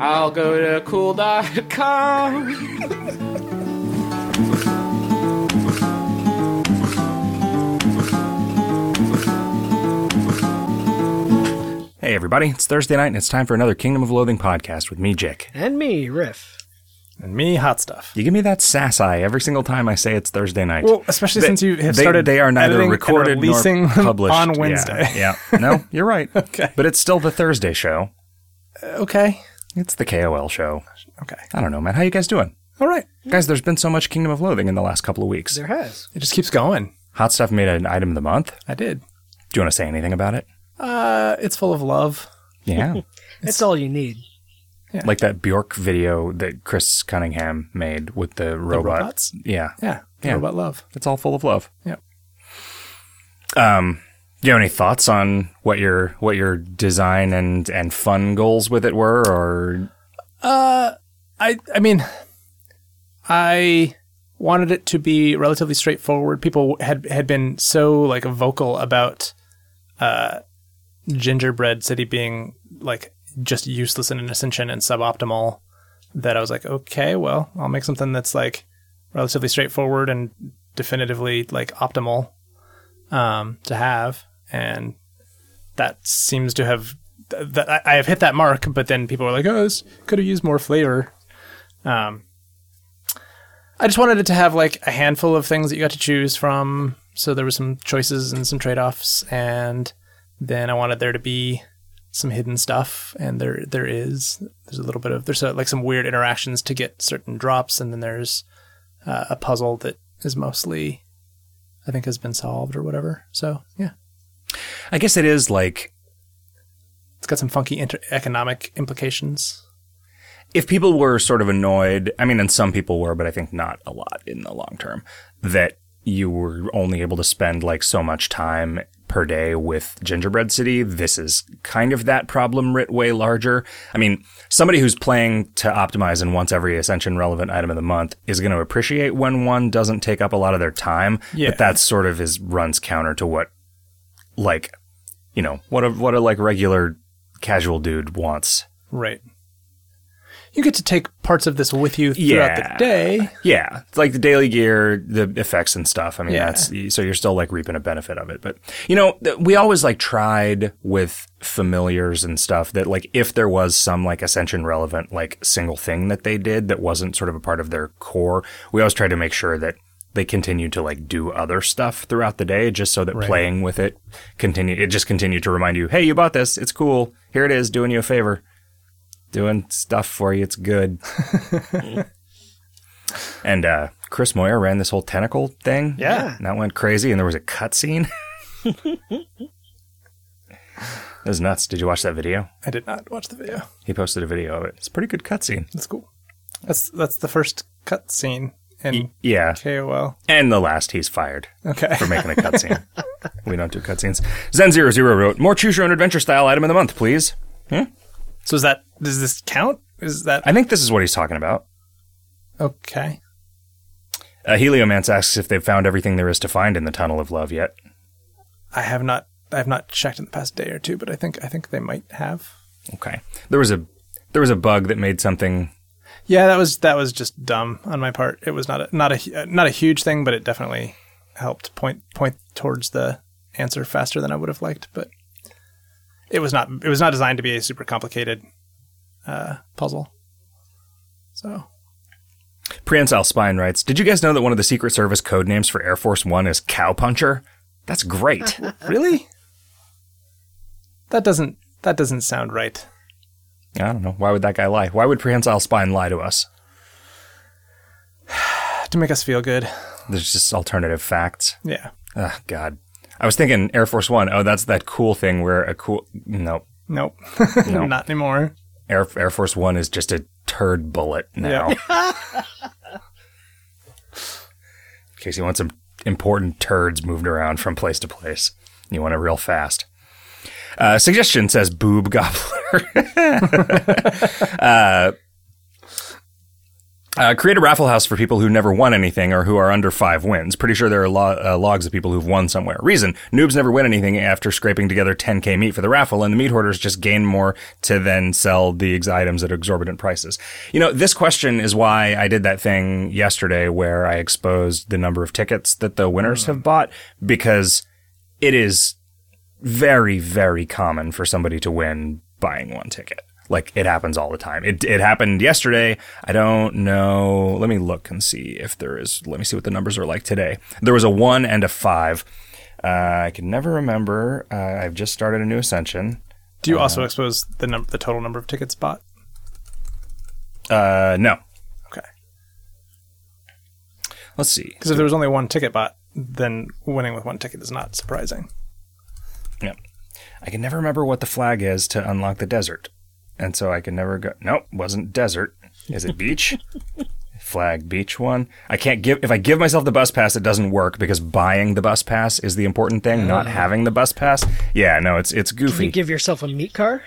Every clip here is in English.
I'll go to cool.com. Hey, everybody, it's Thursday night and it's time for another Kingdom of Loathing podcast with me, Jake. And me, Riff. And me, hot stuff. You give me that sass eye every single time I say it's Thursday night. Well, especially They- since you have they, started They are neither recorded and releasing nor published on Yeah, Wednesday. Yeah, no, you're right. Okay. but it's still the Thursday show. Uh, okay. It's the KOL show. Okay. I don't know, man. How you guys doing, All right. guys? There's been so much Kingdom of Loathing in the last couple of weeks. There has. It just keeps going. Hot stuff made an item of the month. I did. Do you want to say anything about it? Uh, it's full of love. Yeah, It's all you need. Yeah. like that Bjork video that Chris Cunningham made with the robot. robots? Yeah, Yeah. Yeah. About love. it's all full of love. Yeah. Um, do you have any thoughts on what your what your design and and fun goals with it were, or Uh, I I mean, I wanted it to be relatively straightforward. People had had been so like vocal about uh, Gingerbread City being like just useless in an ascension and suboptimal that I was like, okay, well, I'll make something that's like relatively straightforward and definitively like optimal um, to have, and that seems to have th- that I, have hit that mark. But then people were like, oh, this could have used more flavor. Um, I just wanted it to have like a handful of things that you got to choose from. So there were some choices and some trade offs, and then I wanted there to be some hidden stuff, and there there is. There's a little bit of there's uh like some weird interactions to get certain drops, and then there's uh, a puzzle that is mostly, I think, has been solved or whatever. So yeah, I guess it is like it's got some funky inter- economic implications. if people were sort of annoyed, I mean, and some people were, but I think not a lot in the long term, that you were only able to spend like so much time per day with Gingerbread City. This is kind of that problem writ way larger. I mean, somebody who's playing to optimize and wants every Ascension relevant item of the month is going to appreciate when one doesn't take up a lot of their time. Yeah. But that sort of is runs counter to what, like, you know, what a what a like regular casual dude wants. Right. You get to take parts of this with you throughout Yeah. the day. Yeah, it's like the daily gear, the effects and stuff. I mean, Yeah. that's so you're still like reaping a benefit of it. But you know, we always like tried with familiars and stuff that like if there was some like ascension relevant like single thing that they did that wasn't sort of a part of their core, we always tried to make sure that they continued to like do other stuff throughout the day just so that playing with it continue it just continued to remind you, hey, you bought this, it's cool, here it is, doing you a favor. Doing stuff for you, it's good. And uh, Chris Moyer ran this whole tentacle thing. Yeah. And that went crazy, and there was a cutscene. it was nuts. Did you watch that video? I did not watch the video. He posted a video of it. It's a pretty good cutscene. That's cool. That's that's the first cut scene in Yeah. KOL. And the last, he's fired Okay. for making a cutscene. we don't do cutscenes. Zen00 wrote, More choose your own adventure style item of the month, please. So is that does this count? Is that I think this is what he's talking about. okay? Uh, Heliomance asks if they've found everything there is to find in the Tunnel of Love yet. I have not I have not checked in the past day or two, but I think I think they might have. Okay. There was a there was a bug that made something Yeah, that was that was just dumb on my part. It was not a not a not a huge thing, but it definitely helped point point towards the answer faster than I would have liked. But it was not it was not designed to be a super complicated uh, puzzle. So Prehensile Spine writes, Did you guys know that one of the Secret Service code names for Air Force One is Cowpuncher? That's great. really, that doesn't that doesn't sound right. I don't know. Why would that guy lie? Why would Prehensile Spine lie to us? To make us feel good, There's just alternative facts. yeah. Ugh, God. I was thinking Air Force One. Oh, that's that cool thing where a cool. No. Nope, No. not anymore. Air, Air Force One is just a turd bullet now. Yeah. In case you want some important turds moved around from place to place. You want it real fast. Uh, suggestion says boob gobbler. uh, Uh, create a raffle house for people who never won anything or who are under five wins. Pretty sure there are lo- uh, logs of people who've won somewhere. Reason: noobs never win anything after scraping together 10k meat for the raffle, and the meat hoarders just gain more to then sell the ex- items at exorbitant prices. You know, this question is why I did that thing yesterday where I exposed the number of tickets that the winners have bought because it is very, very common for somebody to win buying one ticket. Like it happens all the time. It it happened yesterday. I don't know. Let me look and see if there is. Let me see what the numbers are like today. There was a one and a five. Uh, I can never remember. Uh, I've just started a new ascension. Do you also expose the num- the total number of tickets bought? Uh, no. Okay. Let's see. Because if there was only one ticket bought, then winning with one ticket is not surprising. Yeah. I can never remember what the flag is to unlock the desert. And so I can never go. Nope, wasn't desert. Is it beach? flag beach one. I can't give, if I give myself the bus pass, it doesn't work because buying the bus pass is the important thing, not having the bus pass. Yeah, no, it's, it's Can you goofy. give yourself a meat car?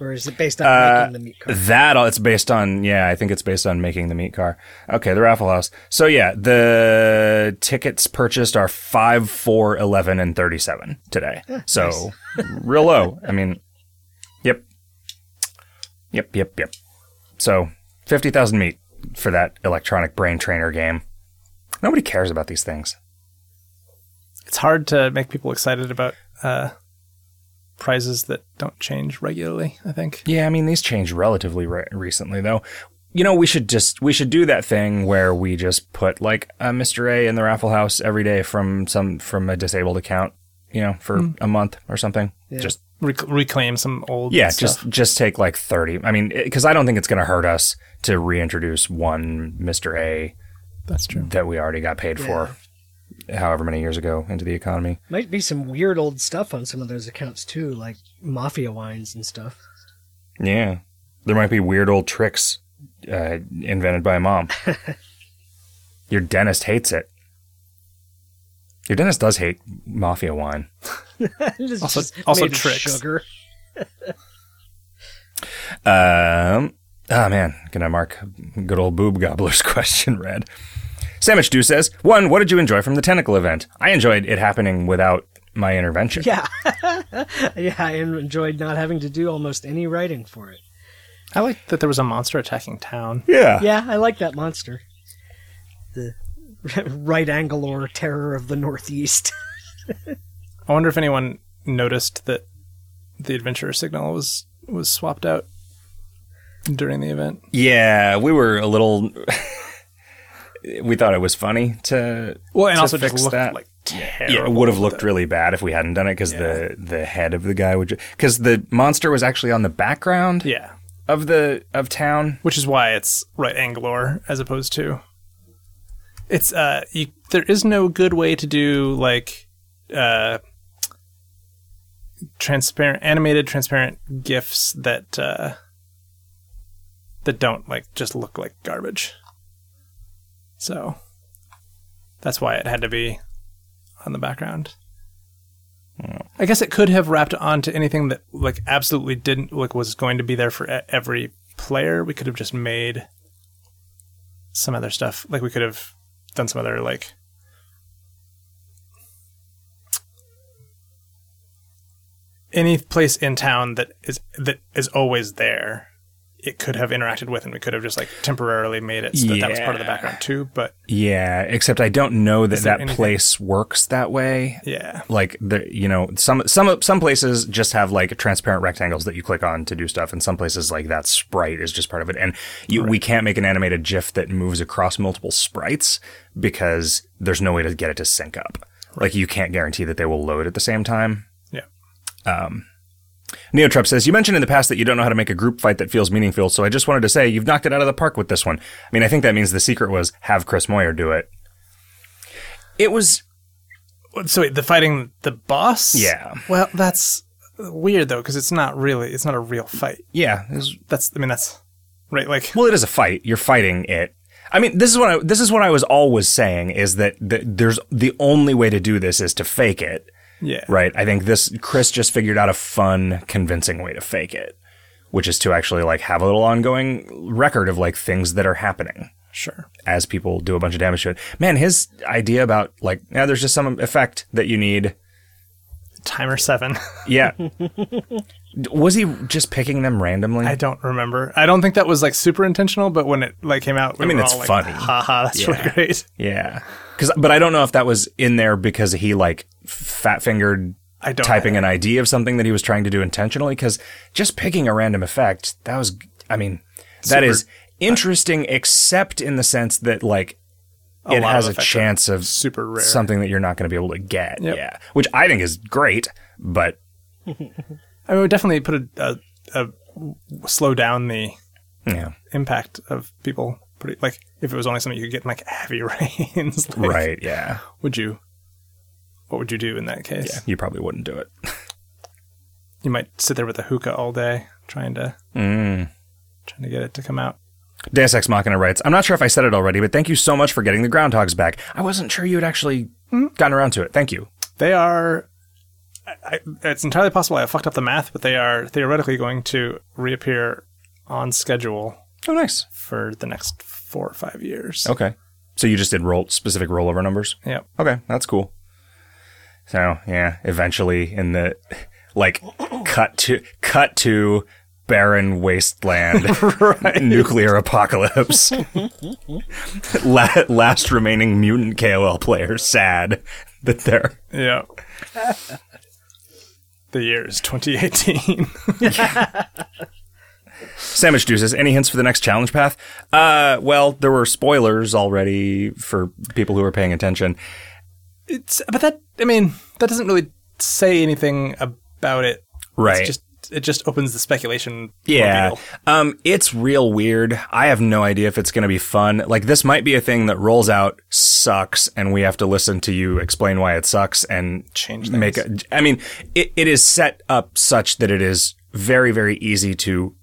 Or is it based on Uh, making the meat car? That it's based on yeah, I think it's based on making the meat car. Okay, the raffle house. So yeah, the tickets purchased are five, four, eleven, and thirty-seven today. so real low. I mean, yep, yep, yep. So fifty thousand meat for that electronic brain trainer game. Nobody cares about these things. It's hard to make people excited about uh, prizes that don't change regularly. I think. Yeah, I mean these changed relatively re- recently though. You know, we should just we should do that thing where we just put like a Mr. A in the raffle house every day from some from a disabled account, you know, for a month or something. Just Rec- reclaim some old. yeah, stuff. just just take like 30. I mean, cuz I don't think it's going to hurt us to reintroduce one Mr. A that's true. that we already got paid for however many years ago into the economy. Might be some weird old stuff on some of those accounts too, like mafia wines and stuff. Yeah. There might be weird old tricks uh, invented by mom. Your dentist hates it. Your dentist does hate mafia wine. It's Also- just also made of tricks. Sugar. Um, oh man, can I mark good old boob gobbler's question red. Sandwich Dew says, one, what did you enjoy from the tentacle event? I enjoyed it happening without my intervention. Yeah, yeah. I enjoyed not having to do almost any writing for it. I like that there was a monster attacking town. Yeah. Yeah, I like that monster. The right angle or terror of the Northeast. I wonder if anyone noticed that the adventurer signal was was swapped out during the event. Yeah, we were a little. we thought it was funny to. Well, and to also fix that. like terrible. Yeah, it would have looked really bad if we hadn't done it because the the head of the guy would because the monster was actually on the background Yeah, of the of town. which is why it's right anglor as opposed to. It's uh, you, there is no good way to do like uh, transparent animated transparent gifs that uh, that don't like just look like garbage. So that's why it had to be on the background. I guess it could have wrapped onto anything that like absolutely didn't like was going to be there for every player. We could have just made some other stuff. Like we could have done some other like any place in town that is that is always there. It could have interacted with, and we could have just like temporarily made it so that, that was part of the background too. But Yeah, except I don't know that that anything- place works that way. yeah, Like the you know some some some places just have like transparent rectangles that you click on to do stuff, and some places like that sprite is just part of it. And you, we can't make an animated GIF that moves across multiple sprites because there's no way to get it to sync up. Like you can't guarantee that they will load at the same time. Um, Neotrep says, You mentioned in the past that you don't know how to make a group fight that feels meaningful, so I just wanted to say you've knocked it out of the park with this one. I mean, I think that means the secret was have Chris Moyer do it. It was, So wait, the fighting the boss? Yeah. Well, that's weird though because it's not really it's not a real fight. yeah, That's I mean that's right. Like well, it is a fight. You're fighting it. I mean, this is what I, this is what I was always saying is that the, there's the only way to do this is to fake it, yeah, right? I think this Chris just figured out a fun, convincing way to fake it, which is to actually like have a little ongoing record of like things that are happening. Sure. as people do a bunch of damage to it. Man, his idea about like, yeah, there's just some effect that you need. Timer seven. Yeah. was he just picking them randomly? I don't remember. I don't think that was like super intentional, but when it like came out, we I mean, it's all like, funny. Haha, that's really great. yeah. Cause, but I don't know if that was in there because he like fat fingered I don't typing an ID of something that he was trying to do intentionally. Cause just picking a random effect, that was, I mean, that Super- is interesting, except in the sense that like A it has a chance of super rare. something that you're not going to be able to get. Yep. Yeah. Which I think is great, but I mean, we definitely put a, a, a slow down the yeah. impact of people. Pretty like if it was only something you could get in like heavy rains, like, Right. Yeah. Would you? What would you do in that case? Yeah. You probably wouldn't do it. You might sit there with a hookah all day trying to Mm. trying to get it to come out. Deus Ex Machina writes, I'm not sure if I said it already, but thank you so much for getting the groundhogs back. I wasn't sure you had actually gotten around to it. Thank you. They are. I, it's entirely possible I fucked up the math, but they are theoretically going to reappear on schedule Oh, nice. for the next four or five years. Okay. So you just did roll specific rollover numbers? Yep. Okay, that's cool. So yeah, eventually in the like cut to cut to barren wasteland nuclear apocalypse. La- last remaining mutant KOL player sad that they're Yeah. The year is 2018. Sandwich Dew says, any hints for the next challenge path? Uh, well, there were spoilers already for people who are paying attention. it's but that I mean that doesn't really say anything about it. Right. It's just it just opens the speculation. Yeah. Um, it's real weird. I have no idea if it's going to be fun. Like this might be a thing that rolls out, sucks, and we have to listen to you explain why it sucks and Change make a, I mean, it, it is set up such that it is very, very easy to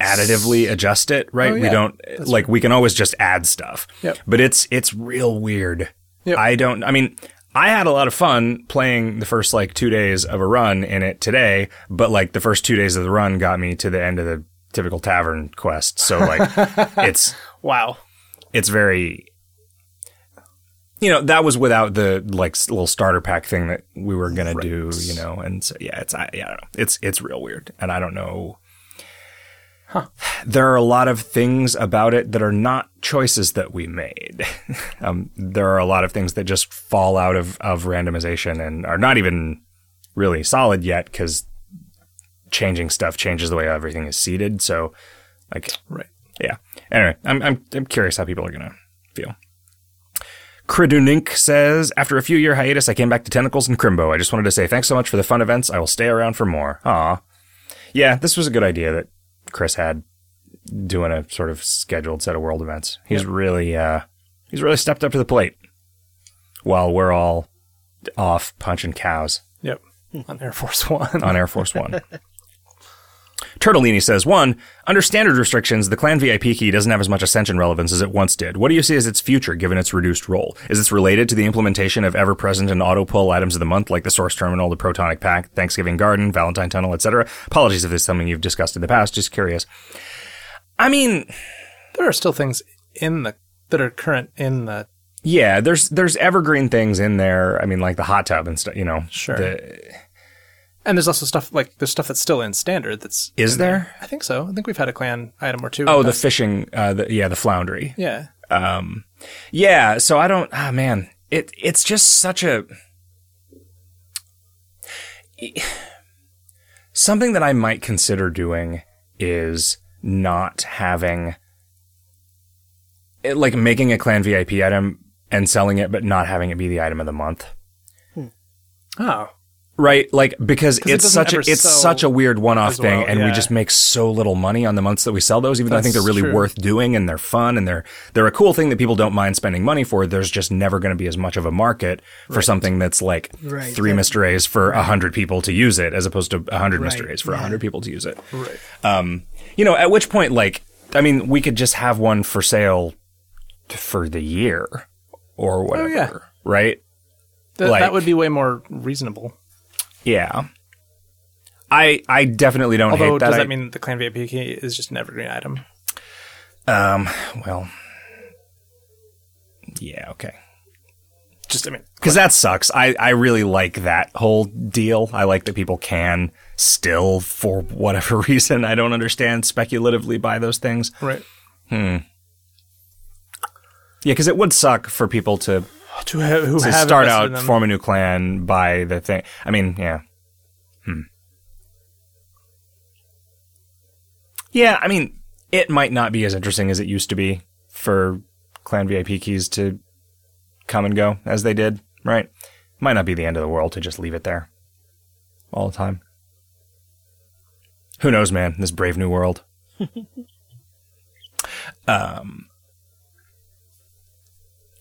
additively adjust it, right? Oh, We don't, like, we can always just add stuff. Yep. But it's, it's real weird. Yep. I don't, I mean, I had a lot of fun playing the first like two days of a run in it today, but like the first two days of the run got me to the end of the typical tavern quest. So like it's, Wow. it's very, you know, that was without the like little starter pack thing that we were going to do, you know, and so yeah, it's, I, yeah, I don't know. It's, it's real weird. And I don't know. There are a lot of things about it that are not choices that we made. um, there are a lot of things that just fall out of, of randomization and are not even really solid yet because changing stuff changes the way everything is seated. So, like, Right. yeah. Anyway, I'm I'm I'm curious how people are gonna feel. Kridunink says, after a few year hiatus, I came back to Tentacles and Crimbo. I just wanted to say thanks so much for the fun events. I will stay around for more. Aw. Yeah, this was a good idea that Chris had doing a sort of scheduled set of world events. He's really uh he's really stepped up to the plate. While we're all off punching cows Yep. On Air Force One. on Air Force One. Turtellini says, one, under standard restrictions, the clan VIP key doesn't have as much ascension relevance as it once did. What do you see as its future given its reduced role? Is this related to the implementation of ever present and auto pull items of the month like the Source Terminal, the Protonic Pack, Thanksgiving Garden, Valentine Tunnel, etc.? Apologies if this is something you've discussed in the past, just curious. I mean, there are still things in the that are current in the yeah, there's there's evergreen things in there. I mean, like the hot tub and stuff, you know. Sure. The- and there's also stuff like there's stuff that's still in standard that's is in there? I think so. I think we've had a clan item or two. Oh, the fishing, uh, the, yeah, the floundry. yeah. Um, yeah, so I don't, ah, man, it, it's just such a, something that I might consider doing is not having, it, like making a clan VIP item and selling it, but not having it be the item of the month. Oh, Right, like because it's doesn't such a it's such a weird one-off as thing, well, and we just make so little money on the months that we sell those. Even though I think they're really true. worth doing and they're fun and they're they're a cool thing that people don't mind spending money for. There's just never going to be as much of a market for something that's like Right. three Mister A's for a hundred people to use it, as opposed to a hundred Right, Mister A's for a yeah. hundred people to use it. right. Um, you know, at which point, like, I mean, we could just have one for sale for the year or whatever, Oh, yeah. right? Th- Like- that would be way more reasonable. Yeah. I I definitely don't Although, hate that. does I- that mean the clan VIP key is just an evergreen item? Um, well, Yeah, okay. Just I mean, Because that sucks. I, I really like that whole deal. I like that people can still, for whatever reason, I don't understand, speculatively buy those things. right. Hmm. Yeah, because it would suck for people to, To, have, who to have start out, form a new clan, buy the thing. I mean, yeah. Hmm. Yeah, I mean, it might not be as interesting as it used to be for clan VIP keys to come and go as they did, right? Might not be the end of the world to just leave it there all the time. Who knows, man? This brave new world. um,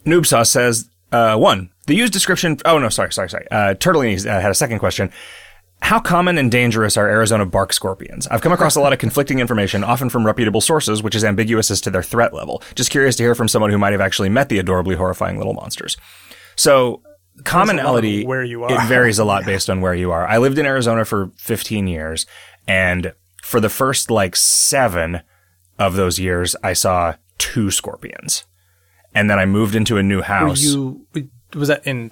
Noob Sauce says, uh, one, the used description. Oh, no, sorry, sorry, sorry. Uh, Turtlini uh, had a second question. How common and dangerous are Arizona bark scorpions? I've come across a lot of conflicting information, often from reputable sources, which is ambiguous as to their threat level. Just curious to hear from someone who might have actually met the adorably horrifying little monsters. So, commonality, where you are. it varies a lot based on where you are. I lived in Arizona for 15 years, and for the first like seven of those years, I saw two scorpions. And then I moved into a new Were house. you was that in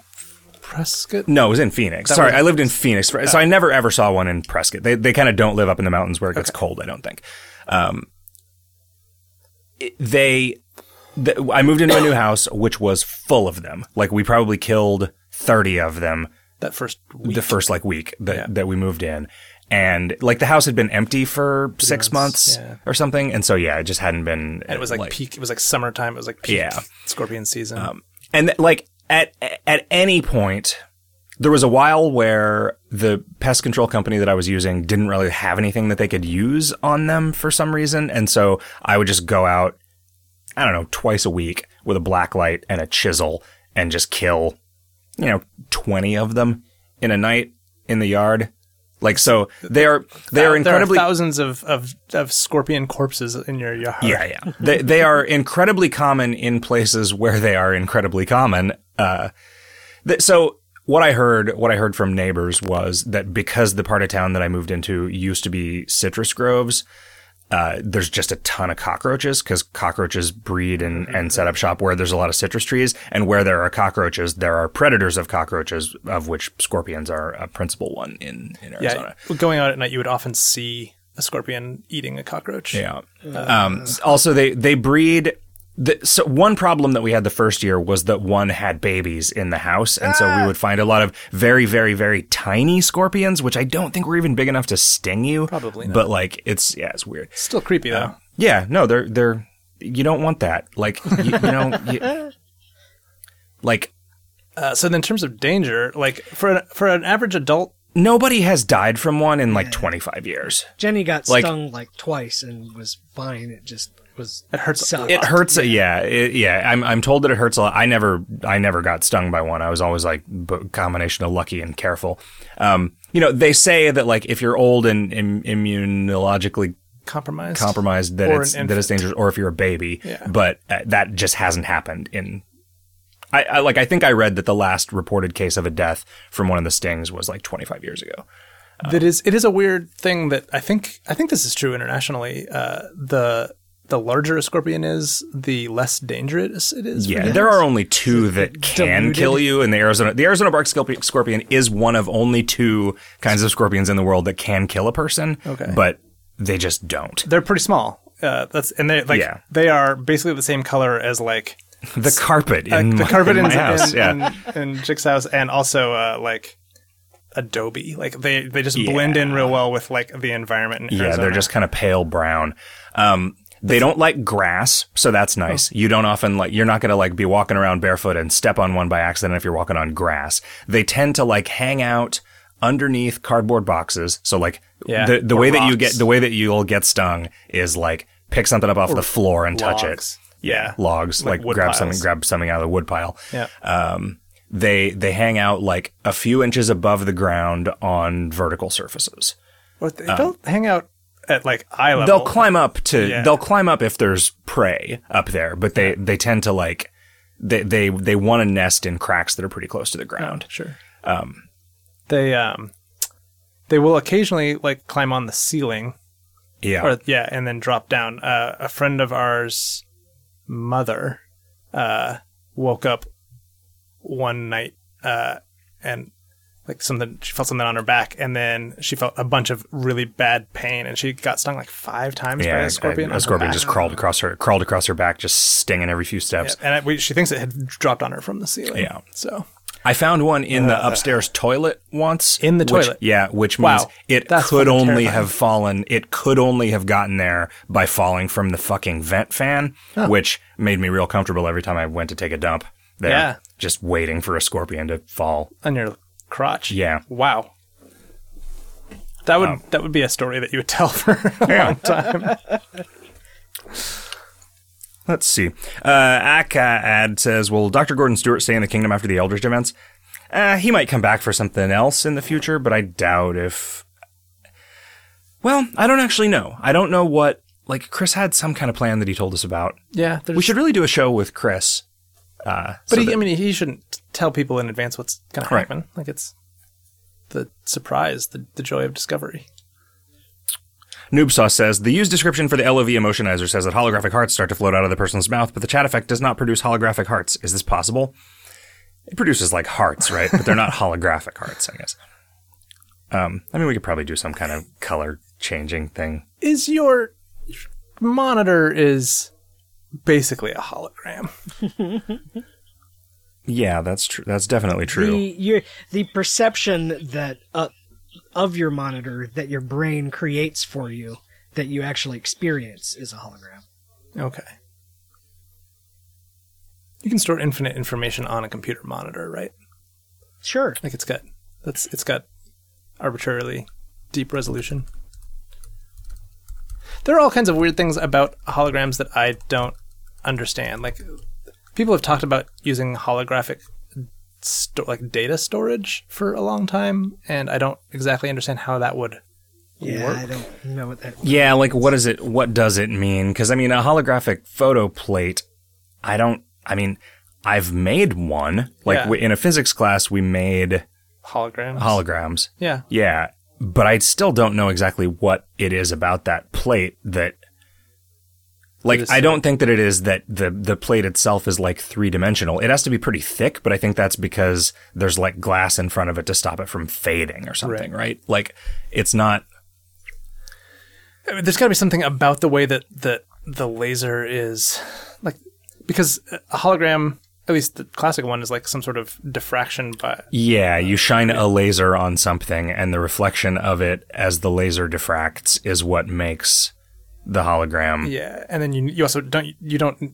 Prescott? No, it was in Phoenix. Sorry, was- I lived in Phoenix, so I never ever saw one in Prescott. They they kind of don't live up in the mountains where it gets cold. I don't think. Um, it- they, the, I moved into a new house which was full of them. Like we probably killed thirty of them That first week. the first like week that Yeah. that we moved in. And like the house had been empty for six months, months, yeah. or something, and so yeah, it just hadn't been. and it was like, peak. It was like summertime. It was like peak Yeah. scorpion season. Um, and th- like at at any point there was a while where the pest control company that I was using didn't really have anything that they could use on them for some reason and so I would just go out I don't know twice a week with a black light and a chisel and just kill you know 20 of them in a night in the yard like so they are they are there incredibly are thousands of, of, of scorpion corpses in your yard. Yeah, yeah. they they are incredibly common in places where they are incredibly common. Uh, th- so what I heard, what I heard from neighbors was that because the part of town that I moved into used to be citrus groves, uh, there's just a ton of cockroaches because cockroaches breed and, and set up shop where there's a lot of citrus trees, and where there are cockroaches, there are predators of cockroaches, of which scorpions are a principal one in in Arizona. Yeah, going out at night, you would often see a scorpion eating a cockroach. Yeah. Um, also, they they breed. The, so one problem that we had the first year was that one had babies in the house, and so we would find a lot of very, very, very tiny scorpions, which I don't think were even big enough to sting you. Probably not. But like, it's yeah, it's weird. Still creepy though. Yeah, no, they're they're you don't want that. Like you, you know, you, like Uh, so then in terms of danger, like for an, for an average adult, nobody has died from one in like twenty five years. Jenny got Like- stung like twice and was fine. It just was. It hurts a sucked. It hurts. Yeah, it, yeah. I'm I'm told that it hurts a lot. I never I never got stung by one. I was always like b- combination of lucky and careful. Um, you know, they say that like if you're old and Im- immunologically compromised. compromised, that Or it's that it's dangerous, or if you're a baby. Yeah. But uh, that just hasn't happened in. I, I like. I think I read that the last reported case of a death from one of the stings was like 25 years ago. that is it is a weird thing that I think I think this is true internationally. Uh, the the larger a scorpion is, the less dangerous it is. Yeah, there are only two that can diluted? kill you in the Arizona. The Arizona bark scorpion is one of only two kinds of scorpions in the world that can kill a person. Okay. but they just don't. They're pretty small. Uh, that's and they like Yeah. they are basically the same color as like The carpet in uh, the carpet in in, house. in, yeah, in, in Chick's house, and also uh, like Adobe. Like they they just blend in real well with like the environment. In yeah, they're just kind of pale brown. Um, they don't like grass, so that's nice. You don't often like, you're not going to like be walking around barefoot and step on one by accident if you're walking on grass. They tend to like hang out underneath cardboard boxes. So like Yeah, the, the or way that you get, the way that you'll get stung is like pick something up off the floor and touch it. Yeah. Logs, Like like, grab piles. something, grab something out of the wood pile. Yeah. Um, they, they hang out like a few inches above the ground on vertical surfaces. Or they don't hang out at like eye level. They'll climb up to Yeah. they'll climb up if there's prey up there, but they they tend to like they they they want to nest in cracks that are pretty close to the ground. Sure. Um, they um, they will occasionally like climb on the ceiling, Yeah. or yeah, and then drop down. Uh, a friend of ours, mother, uh, woke up one night uh, and like something she felt something on her back and then she felt a bunch of really bad pain and she got stung like five times by a scorpion. a, on scorpion just crawled across her, crawled across her back, just stinging every few steps. Yeah, and I, we, she thinks it had dropped on her from the ceiling. Yeah. So I found one in the uh, upstairs toilet once. In the which- toilet? Yeah, which means Wow. it could only terrifying. have fallen. It could only have gotten there by falling from the fucking vent fan, which made me real comfortable every time I went to take a dump. There, Yeah. just waiting for a scorpion to fall. on your crotch. Yeah. Wow. That would that would be a story that you would tell for a long time. Let's see. Uh, Aka ad says, "Will Dr. Gordon Stuart stay in the kingdom after the Eldritch events? Uh, he might come back for something else in the future, but I doubt if. Well, I don't actually know. I don't know what. Like Chris had some kind of plan that he told us about. Yeah, We should really do a show with Chris. Uh, But so he, that- I mean, he shouldn't tell people in advance what's going to Right. happen. Like it's the surprise, the the joy of discovery. Noobsauce says the used description for the LOV emotionizer says that holographic hearts start to float out of the person's mouth, but the chat effect does not produce holographic hearts. Is this possible? It produces like hearts, right? but they're not holographic hearts, I guess. Um, I mean, we could probably do some kind of color changing thing. Is your monitor is basically a hologram? Yeah, that's true. That's definitely true. The your the perception that uh, of your monitor that your brain creates for you that you actually experience is a hologram. Okay. You can store infinite information on a computer monitor, right? Sure. Like it's got that's it's got arbitrarily deep resolution. There are all kinds of weird things about holograms that I don't understand. Like people have talked about using holographic sto- like data storage for a long time and I don't exactly understand how that would Yeah, work. I don't know what that. Yeah, like what is it? What does it mean? Because I mean, a holographic photo plate. I don't. I mean, I've made one. Like Yeah. we, in a physics class, we made holograms. holograms. yeah. Yeah, but I still don't know exactly what it is about that plate that. Like, I don't think that it is that the the plate itself is like three dimensional. It has to be pretty thick, but I think that's because there's like glass in front of it to stop it from fading or something, right? Like, it's not. I mean, there's got to be something about the way that that the laser is like because a hologram at least the classic one is like some sort of diffraction but Yeah, you uh, shine a laser on something, and the reflection of it as the laser diffracts is what makes the hologram. yeah and then you you also don't you don't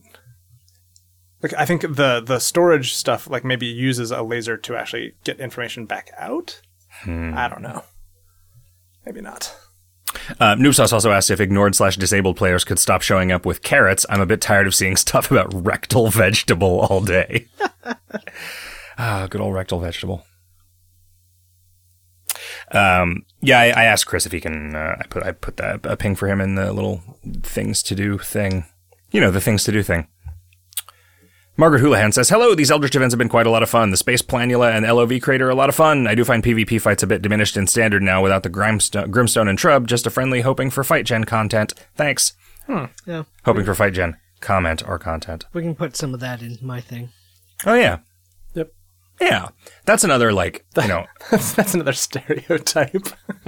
like i think the the storage stuff like maybe uses a laser to actually get information back out i don't know maybe not Uh, Noobsauce also asked if ignored slash disabled players could stop showing up with carrots. I'm a bit tired of seeing stuff about rectal vegetable all day. ah, good old rectal vegetable. Um, yeah, I, I asked Chris if he can. Uh, I put I put that a ping for him in the little things to do thing. You know, the things to do thing. Margaret Houlihan says, Hello, these Eldritch events have been quite a lot of fun. The Space Planula and LOV Crater are a lot of fun. I do find PvP fights a bit diminished in standard now without the Grimstone, Grimstone and Trub, just a friendly hoping for fight gen content. Thanks. Yeah, Hoping for fight gen comment or content. we can put some of that in my thing. Oh, yeah. Yeah. That's another, like, you know, that's, that's another stereotype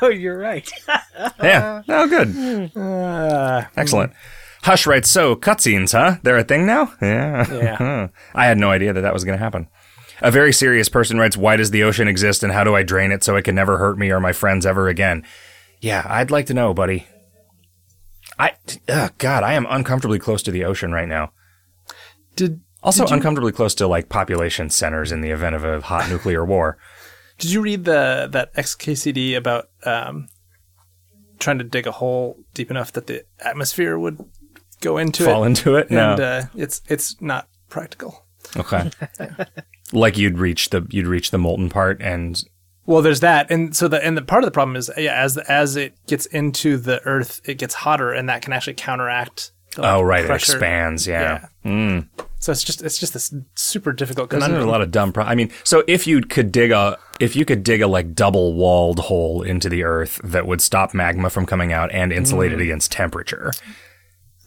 Oh, you're right. yeah. Oh, good. uh, Excellent. Hush writes, so cutscenes, huh? They're a thing now? Yeah. Yeah. I had no idea that that was going to happen. A very serious person writes, why does the ocean exist and how do I drain it so it can never hurt me or my friends ever again? Yeah, I'd like to know, buddy. I, ugh, God, I am uncomfortably close to the ocean right now. did Also uncomfortably close to like population centers in the event of a hot nuclear war. Did you read the that XKCD about um, trying to dig a hole deep enough that the atmosphere would go into it? Fall it? into it? No. And uh, it's it's not practical. okay. like you'd reach the you'd reach the molten part and Well, there's that, and so the and the part of the problem is yeah, as as it gets into the Earth, it gets hotter, and that can actually counteract. the, like, oh right, pressure. it expands. Yeah. Mm. So it's just it's just this super difficult Isn't there a lot of dumb? Pro- I mean, so if you could dig a if you could dig a like double walled hole into the earth that would stop magma from coming out and insulate Mm. it against temperature,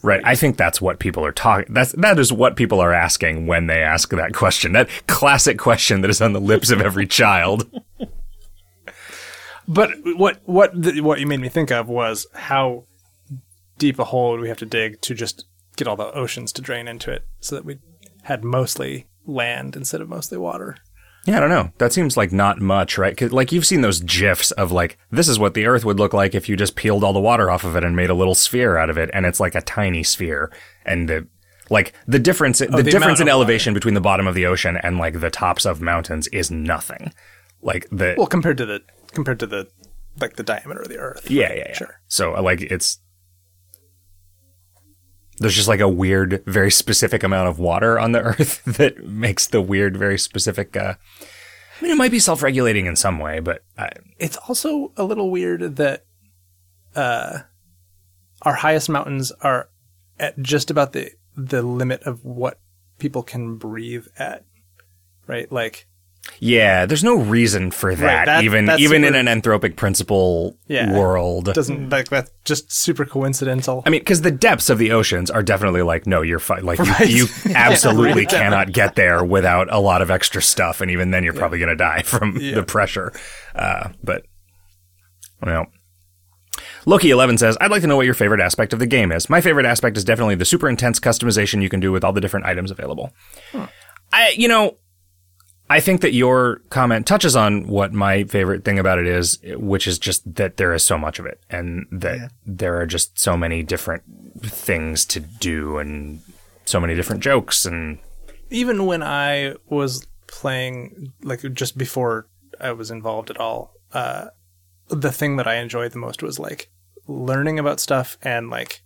Right. I think that's what people are talking. That's that is what people are asking when they ask that question. That classic question that is on the lips of every child. But what what the, what you made me think of was how deep a hole would we have to dig to just get all the oceans to drain into it, so that we had mostly land instead of mostly water. Yeah, I don't know. That seems like not much, right? like you've seen those gifs of like this is what the Earth would look like if you just peeled all the water off of it and made a little sphere out of it, and it's like a tiny sphere, and the like the difference the, the difference in elevation between the bottom of the ocean and like the tops of mountains is nothing. Like the Well, compared to the compared to the like the diameter of the Earth. Yeah, yeah, yeah. Sure. So uh, like it's there's just like a weird, very specific amount of water on the Earth that makes the weird, very specific. Uh, I mean, it might be self-regulating in some way, but I, It's also a little weird that uh, our highest mountains are at just about the the limit of what people can breathe at. Right? Like yeah, there's no reason for that, that- even even in an anthropic principle Yeah. world. doesn't like that's just super coincidental. I mean, because the depths of the oceans are definitely like, no, you're fine. Like, Right. you, you absolutely cannot get there without a lot of extra stuff, and even then, you're probably going to die from the pressure. Uh, but, well. Loki Eleven says, "I'd like to know what your favorite aspect of the game is. My favorite aspect is definitely the super intense customization you can do with all the different items available. I, you know, I think that your comment touches on what my favorite thing about it is, which is just that there is so much of it and that there are just so many different things to do and so many different jokes and even when I was playing, like just before I was involved at all, uh, the thing that I enjoyed the most was like learning about stuff and like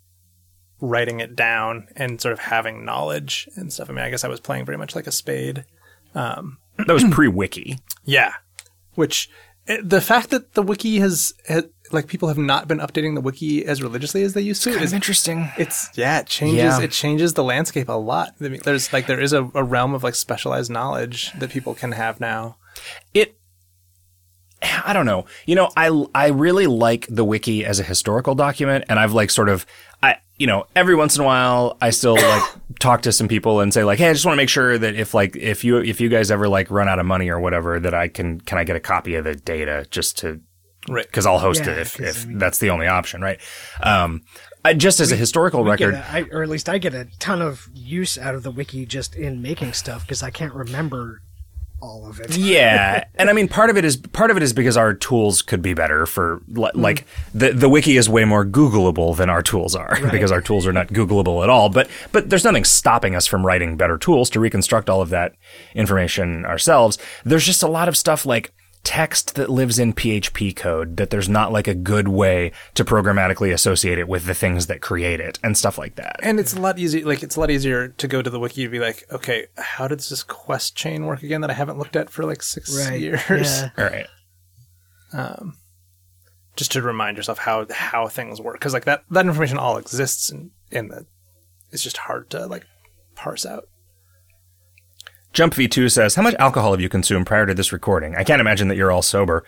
writing it down and sort of having knowledge and stuff. I mean, I guess I was playing very much like a spade. That was pre-wiki. Yeah. Which eh, the fact that the wiki has, has like people have not been updating the wiki as religiously as they used to is interesting. it's yeah, it changes Yeah. it changes the landscape a lot. I mean, there's like there is a, a realm of like specialized knowledge that people can have now. It I don't know. You know, I I really like the wiki as a historical document and I've like sort of I you know, every once in a while I still like talk to some people and say like, "Hey, I just want to make sure that if like if you if you guys ever like run out of money or whatever that I can can I get a copy of the data just to Right. cuz I'll host Yeah, it if 'cause, if I mean- that's the only option, right? Um I, just as a historical record, a- I, or at least I get a ton of use out of the wiki just in making stuff because I can't remember all of it. Yeah, and I mean part of it is part of it is because our tools could be better for li- hmm. like the the wiki is way more Googleable than our tools are because our tools are not Googleable at all. But but there's nothing stopping us from writing better tools to reconstruct all of that information ourselves. There's just a lot of stuff like text that lives in PHP code that there's not like a good way to programmatically associate it with the things that create it and stuff like that. And it's a lot easier like it's a lot easier to go to the wiki to be like, okay, how does this quest chain work again that I haven't looked at for like 6 Right. years? Yeah. all right. Um, just to remind yourself how how things work cuz like that that information all exists in in the it's just hard to like parse out. Jump V2 says, How much alcohol have you consumed prior to this recording? I can't imagine that you're all sober.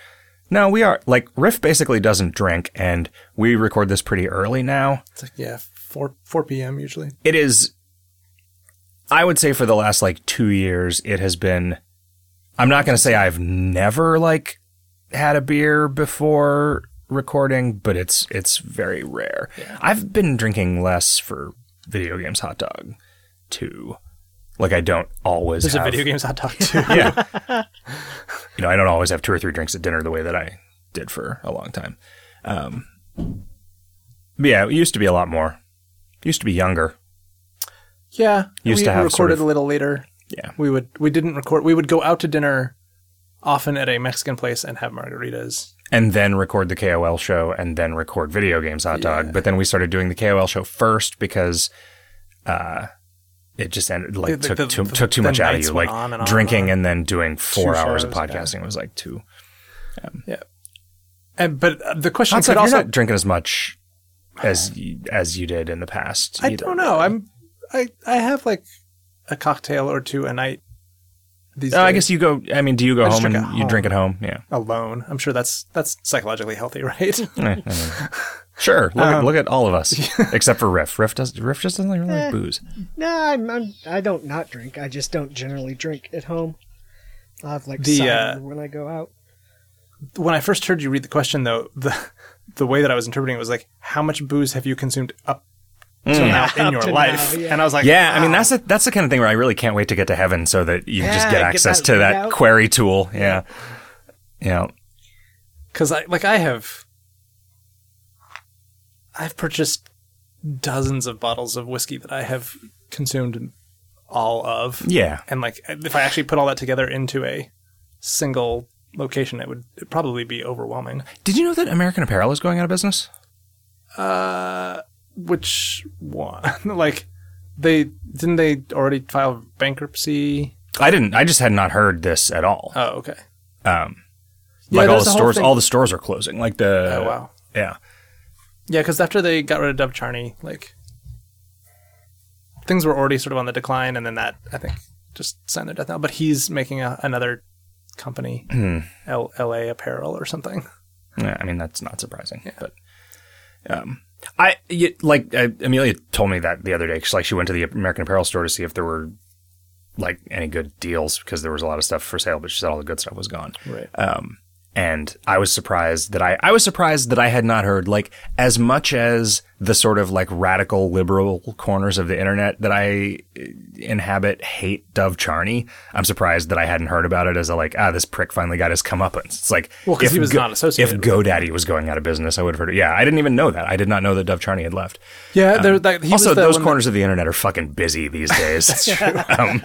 No, we are. Like, Riff basically doesn't drink, and we record this pretty early now. It's like yeah, 4 4 p.m. usually. It is, I would say for the last like two years, it has been, I'm not going to say I've never like had a beer before recording, but it's, it's very rare. I've been drinking less for video games hot dog too. Like, I don't always There's have. a video games hot dog too. yeah. you know, I don't always have two or three drinks at dinner the way that I did for a long time. Um, but yeah, it used to be a lot more. Used to be younger. Yeah, Used we to have recorded sort of- a little later. Yeah. We would we didn't record. We would go out to dinner, often at a Mexican place, and have margaritas. And then record the KOL show and then record video games hot dog. But then we started doing the KOL show first because uh, it just ended like The- took the- too, the- took too much out of you. Like on and on drinking and and then doing four hours of shows, yeah. podcasting was like two. Yeah, and but uh, the question could also. not drinking as much as you, as you did in the past. I either. don't know. I'm I I have like a cocktail or two a night. These Oh, I guess you go. I mean, do you go I home and drink you home. drink at home? Yeah. alone. I'm sure that's that's psychologically healthy, right? Eh, I mean, Sure. Look, at, look at all of us, except for Riff. Riff does. Riff just doesn't really like booze. No, I'm, I'm I don't not drink. I just don't generally drink at home. I have like The, cider uh, when I go out. When I first heard you read the question, though, the the way that I was interpreting it was like, how much booze have you consumed up to now in your life? now, yeah. And I was like, Yeah, I mean that's the that's the kind of thing where I really can't wait to get to heaven so that you just Yeah, get get access that to that readout. query tool. Yeah. Yeah. because I like I have I've purchased dozens of bottles of whiskey that I have consumed all of. Yeah. And like if I actually put all that together into a single location, it would it'd probably be overwhelming. Did you know that American Apparel is going out of business? Uh, which one? like they didn't they already file bankruptcy? I didn't. I just had not heard this at all. Oh, okay. Um, Yeah, like all the stores, thing- all the stores are closing. Like the Oh wow. yeah. Yeah, because after they got rid of Dov Charney, like things were already sort of on the decline, and then that I think just signed their death knell. But he's making a, another company, L- L.A. Apparel or something. Yeah, I mean that's not surprising, yeah. but um, I y- like uh, Amelia told me that the other day because like she went to the American Apparel store to see if there were like any good deals because there was a lot of stuff for sale, but she said all the good stuff was gone. Right. Um, and I was surprised that I I was surprised that I had not heard like as much as the sort of like radical liberal corners of the internet that I uh, inhabit hate Dov Charney. I'm surprised that I hadn't heard about it as a like ah this prick finally got his comeuppance. It's like Well, 'cause if he was not associated If GoDaddy was going out of business, I would have heard it. Yeah, I didn't even know that. I did not know that Dov Charney had left. Yeah, there, that, he also, those one that- corners of the internet are fucking busy these days. That's true. um,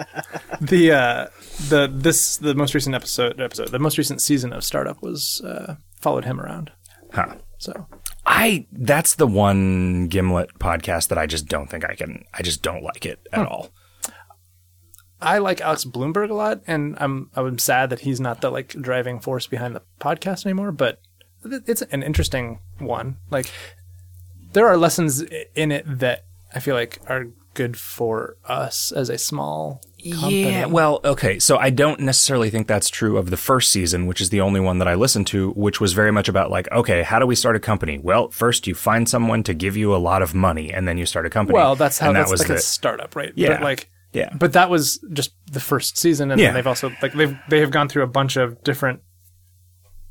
the uh, the this the most recent episode episode the most recent season of Startup was uh, followed him around. huh. So I that's the one Gimlet podcast that I just don't think I can. I just don't like it at all. I like Alex Blumberg a lot, and I'm I'm sad that he's not the like driving force behind the podcast anymore. But it's an interesting one. Like there are lessons in it that I feel like are good for us as a small company. Yeah, well, okay. So I don't necessarily think that's true of the first season, which is the only one that I listened to, which was very much about like, okay, how do we start a company? Well, first you find someone to give you a lot of money, and then you start a company. Well, that's how and that was like the, a startup, right? Yeah. But like Yeah. But that was just the first season, and Yeah. then they've also like they've they have gone through a bunch of different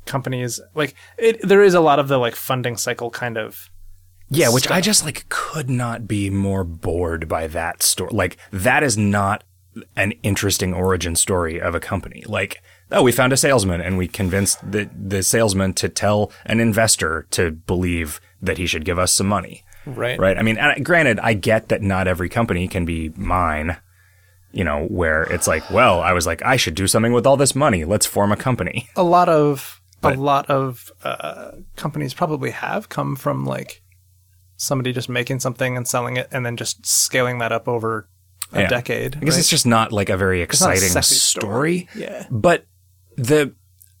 companies. Like it, there is a lot of the like funding cycle kind of. Yeah, which I just like could not be more bored by that story. Like that is not an interesting origin story of a company. Like, oh, we found a salesman and we convinced the the salesman to tell an investor to believe that he should give us some money. Right. Right? I mean, granted, I get that not every company can be mine. You know, where it's like, well, I was like, I should do something with all this money. Let's form a company. a lot of But- a lot of uh, companies probably have come from like somebody just making something and selling it and then just scaling that up over a Yeah. decade. I guess it's just not like a very a exciting sexy story. story. Yeah. But the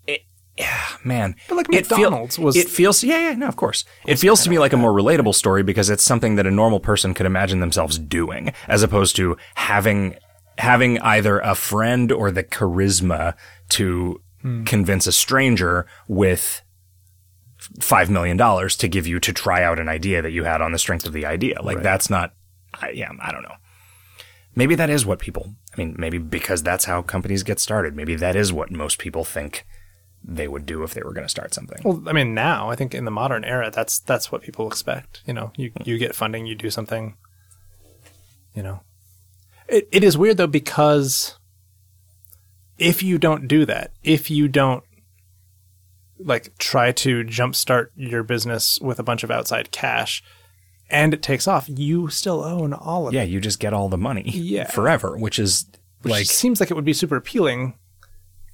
it, yeah, man. But, like, it feel- McDonald's was- it feels yeah, yeah, no, of course. It feels to me like a more relatable story because it's something that a normal person could imagine themselves doing as opposed to having having either a friend or the charisma to Hmm. convince a stranger with five million dollars to give you to try out an idea that you had on the strength of the idea. Like that's not, I, yeah, I don't know. Maybe that is what people. I mean, maybe because that's how companies get started. Maybe that is what most people think they would do if they were going to start something. Well, I mean, now I think in the modern era, that's that's what people expect. You know, you you get funding, you do something. You know, it it is weird though because if you don't do that, if you don't like try to jumpstart your business with a bunch of outside cash, and it takes off, you still own all of Yeah, it. Yeah, you just get all the money Yeah. forever, which is Which like seems like it would be super appealing,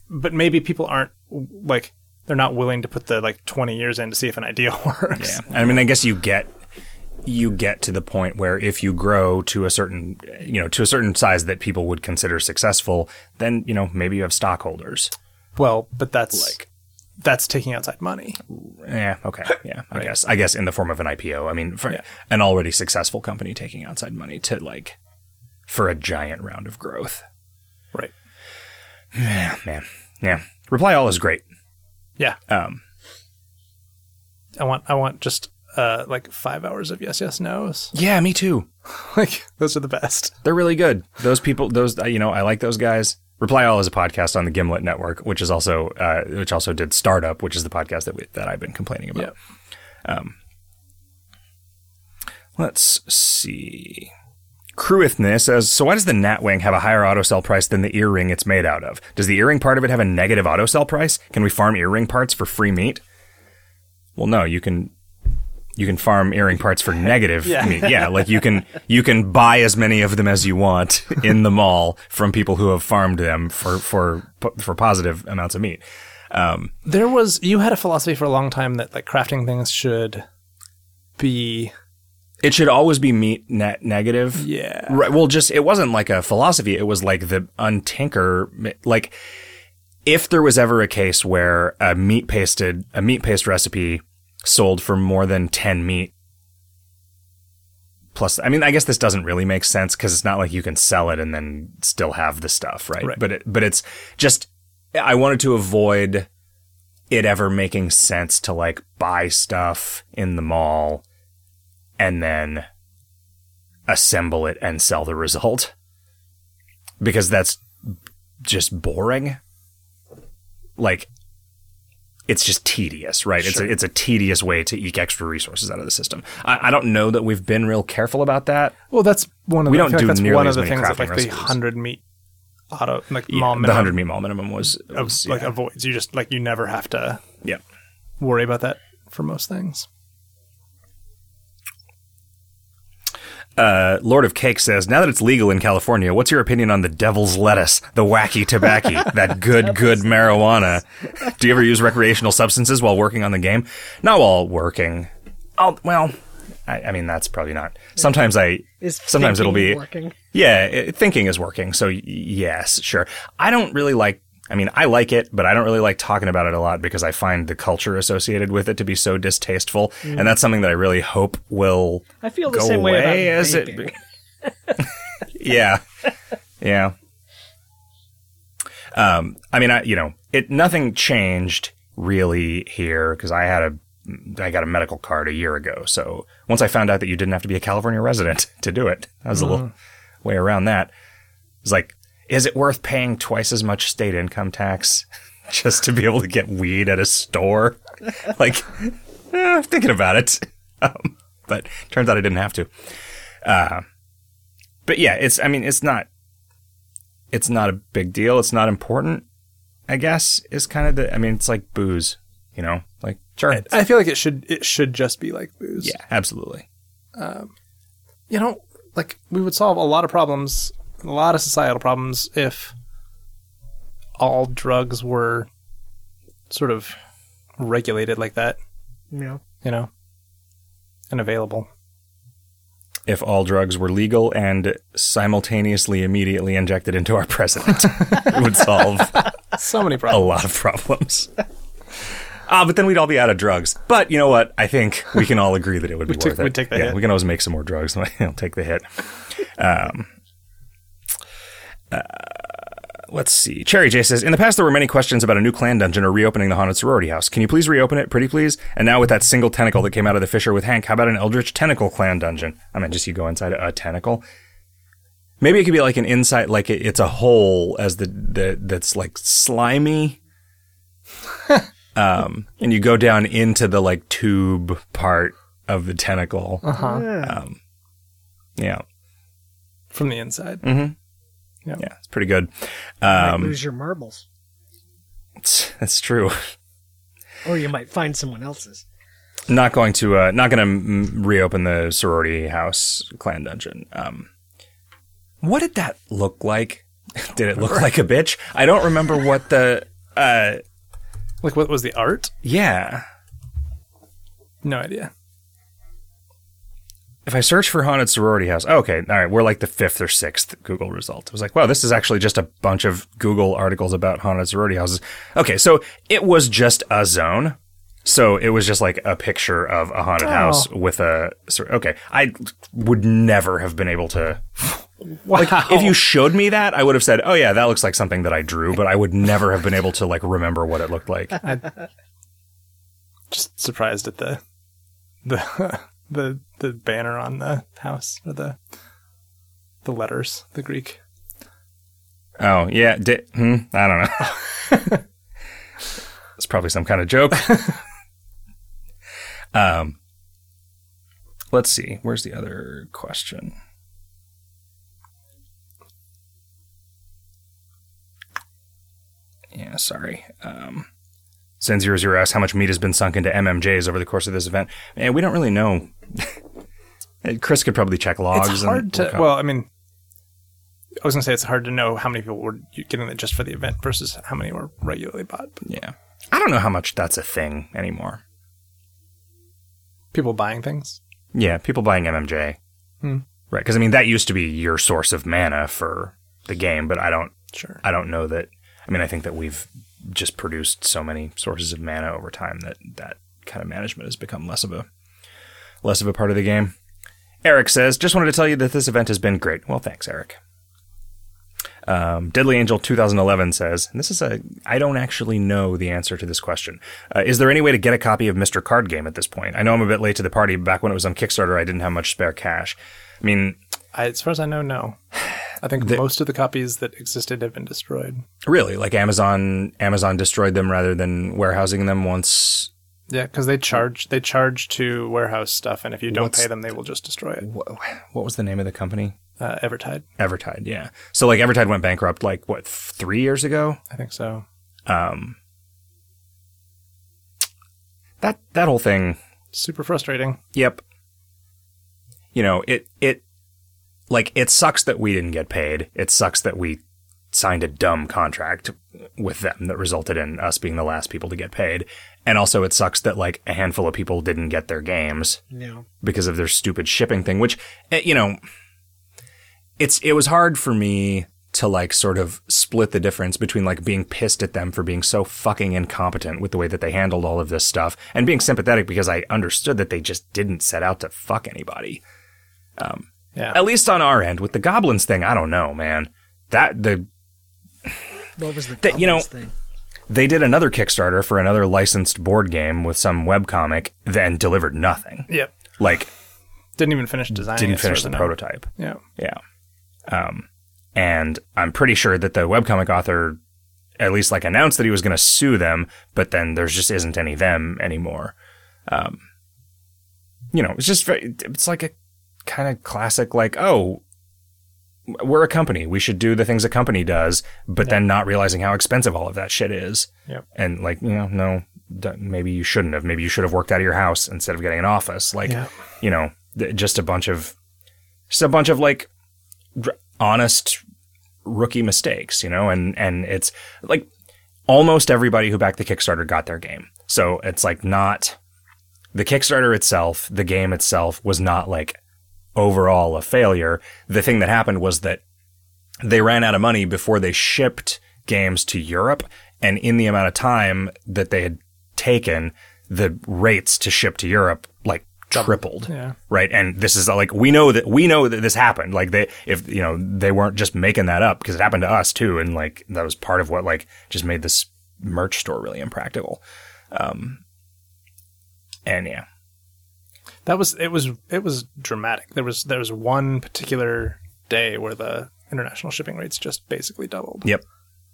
but maybe people aren't like they're not willing to put the like twenty years in to see if an idea works. Yeah. I mean, I guess you get you get to the point where if you grow to a certain you know to a certain size that people would consider successful, then you know maybe you have stockholders. Well, but that's Like- that's taking outside money. Yeah. Okay. Yeah. I guess. I guess in the form of an IPO. I mean, for Yeah. an already successful company taking outside money to like for a giant round of growth. Right. Yeah, man. Yeah. Reply all is great. Yeah. Um, I want I want just uh, like five hours of yes, yes, no's. Yeah, me too. Like those are the best. They're really good. Those people, those you know, I like those guys. Reply All is a podcast on the Gimlet Network, which is also uh, which also did Startup, which is the podcast that we, that I've been complaining about. Um, let's see. Crewithness says, so why does the Natwing have a higher auto sell price than the earring it's made out of? Does the earring part of it have a negative auto sell price? Can we farm earring parts for free meat? Well, no, you can you can farm earring parts for negative Yeah. meat. Yeah, like you can you can buy as many of them as you want in the mall from people who have farmed them for for for positive amounts of meat. Um, There was you had a philosophy for a long time that like crafting things should be it should always be meat net negative. yeah. Right. Well, just it wasn't like a philosophy. It was like the untinker. Like if there was ever a case where a meat pasted a meat paste recipe sold for more than ten meat. Plus, I mean, I guess this doesn't really make sense because it's not like you can sell it and then still have the stuff, right? Right. But it, but it's just I wanted to avoid it ever making sense to like buy stuff in the mall and then assemble it and sell the result because that's just boring like it's just tedious right it's a, it's a tedious way to eke extra resources out of the system I, I don't know that we've been real careful about that Well, that's one of We the, don't do like that's nearly one of the things that like the hundred meat auto like Yeah, the 100 meat mall minimum was, was like yeah. avoids. You just like you never have to yeah worry about that for most things. Uh, Lord of Cake says, now that it's legal in California, what's your opinion on the devil's lettuce, the wacky tobacco, that good, good marijuana? Do you ever use recreational substances while working on the game? Not while working. Oh, well, I, I mean, that's probably not. Sometimes I, Is sometimes it'll be, working. yeah, it, thinking is working. So y- yes, sure. I don't really like. I mean, I like it, but I don't really like talking about it a lot because I find the culture associated with it to be so distasteful, and that's something that I really hope will I feel the go same way about as vaping. it. yeah, yeah. Um, I mean, I you know, it nothing changed really here because I had a I got a medical card a year ago. So once I found out that you didn't have to be a California resident to do it, that was a little way around that. It's like, is it worth paying twice as much state income tax just to be able to get weed at a store? like, eh, thinking about it. Um, but turns out I didn't have to. Uh, but yeah, it's, I mean, it's not, it's not a big deal. It's not important, I guess, is kind of the, I mean, it's like booze, you know, like, sure. I feel like it should it should just be like booze. yeah, absolutely. you know, like we would solve a lot of problems, a lot of societal problems if all drugs were sort of regulated like that, You know, you know, and available. If all drugs were legal and simultaneously immediately injected into our president, it would solve So many problems. a lot of problems. Ah, but then we'd all be out of drugs. But you know what? I think we can all agree that it would be We'd take- worth it. we'd take the yeah, hit. we can always make some more drugs. I'll take the hit. Um, uh, let's see. Cherry J says, in the past there were many questions about a new clan dungeon or reopening the haunted sorority house. Can you please reopen it, pretty please? And now with that single tentacle that came out of the fissure with Hank, how about an Eldritch tentacle clan dungeon? I mean, just you go inside a tentacle. Maybe it could be like an inside, like it, it's a hole as the, the that's like slimy. um, and you go down into the like tube part of the tentacle. Uh-huh. yeah. Yeah, From the inside. Yeah, it's pretty good. Um, lose your marbles, that's true. or you might find someone else's. Not going to, uh, not going to mm, reopen the sorority house clan dungeon. Um, what did that look like? Did it look like a bitch? I don't remember what the. Uh, Like what was the art? yeah. No idea. If I search for haunted sorority house, oh, okay, all right, we're like the fifth or sixth Google result. I was like, wow, this is actually just a bunch of Google articles about haunted sorority houses. Okay, so it was just a zone. So it was just like a picture of a haunted oh. house with a. sor- Okay, I would never have been able to. Wow. If you showed me that, I would have said, "Oh yeah, that looks like something that I drew," but I would never have been able to like remember what it looked like. just surprised at the the the the banner on the house or the the letters, the Greek. Oh yeah, di- hmm, I don't know. it's probably some kind of joke. um, let's see. Where's the other question? Yeah, sorry. Um, Zen zero zero asks how much meat has been sunk into MMJs over the course of this event. And we don't really know. Chris could probably check logs. It's hard to. Well, I mean, I was gonna say it's hard to know how many people were getting it just for the event versus how many were regularly bought. But yeah, I don't know how much that's a thing anymore. people buying things. Yeah, people buying MMJ. Hmm. Right, because I mean that used to be your source of mana for the game, but I don't Sure. I don't know that I mean I think that we've just produced so many sources of mana over time that that kind of management has become less of a less of a part of the game. Eric says, just wanted to tell you that this event has been great. Well, thanks, Eric. Um, Deadly Angel 2011 says, and this is a, I don't actually know the answer to this question. Uh, is there any way to get a copy of Mr. Card Game at this point? I know I'm a bit late to the party. Back when it was on Kickstarter, I didn't have much spare cash. I mean, I, as far as I know, no. I think most of the copies that existed have been destroyed. really, like Amazon, Amazon destroyed them rather than warehousing them once. Yeah, because they charge they charge to warehouse stuff, and if you don't What's- pay them, they will just destroy it. What, what was the name of the company? Uh, Evertide, Evertide, yeah. So like Evertide went bankrupt like what three years ago. I think so. Um, that that whole thing Super frustrating. Yep. You know, it it like it sucks that we didn't get paid. It sucks that we signed a dumb contract with them that resulted in us being the last people to get paid. And also it sucks that like a handful of people didn't get their games Yeah. because of their stupid shipping thing, which eh, you know, it's it was hard for me to like sort of split the difference between like being pissed at them for being so fucking incompetent with the way that they handled all of this stuff and being sympathetic because I understood that they just didn't set out to fuck anybody. Yeah, At least on our end with the goblins thing, I don't know, man. That the What was the That- you know- thing? they did another Kickstarter for another licensed board game with some webcomic, then delivered nothing. yep. Like Didn't even finish designing. didn't it, finish the prototype. Yeah, Yeah. Um, and I'm pretty sure that the webcomic author at least like announced that he was going to sue them, but then there's just isn't any them anymore. Um, you know, it's just very, it's like a kind of classic, like, oh, we're a company. We should do the things a company does, but then not realizing how expensive all of that shit is. Yep. And like, you know, no, maybe you shouldn't have. Maybe you should have worked out of your house instead of getting an office. Like, Yeah. you know, th- just a bunch of, just a bunch of like honest rookie mistakes, you know, and, and it's like almost everybody who backed the Kickstarter got their game. So it's like not the Kickstarter itself, the game itself was not like overall a failure. The thing that happened was that they ran out of money before they shipped games to Europe. And in the amount of time that they had taken, the rates to ship to Europe like tripled. Yeah. Right. And this is like, we know that, we know that this happened. Like they, if, you know, they weren't just making that up because it happened to us too. And like, that was part of what like just made this merch store really impractical. Um, and yeah. That was it. Was it was dramatic. There was there was one particular day where the international shipping rates just basically doubled. Yep.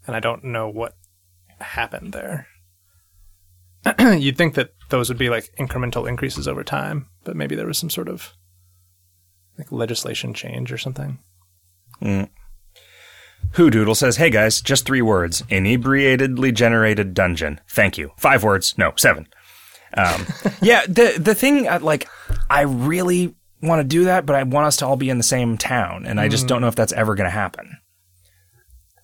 and I don't know what happened there. You'd think that those would be like incremental increases over time, but maybe there was some sort of like legislation change or something. Mm. Who Doodle says, Hey guys, just three words. Inebriatedly generated dungeon. Thank you. Five words. No, seven. Um, yeah, the, the thing, uh, like, I really want to do that, but I want us to all be in the same town, and I just don't know if that's ever going to happen.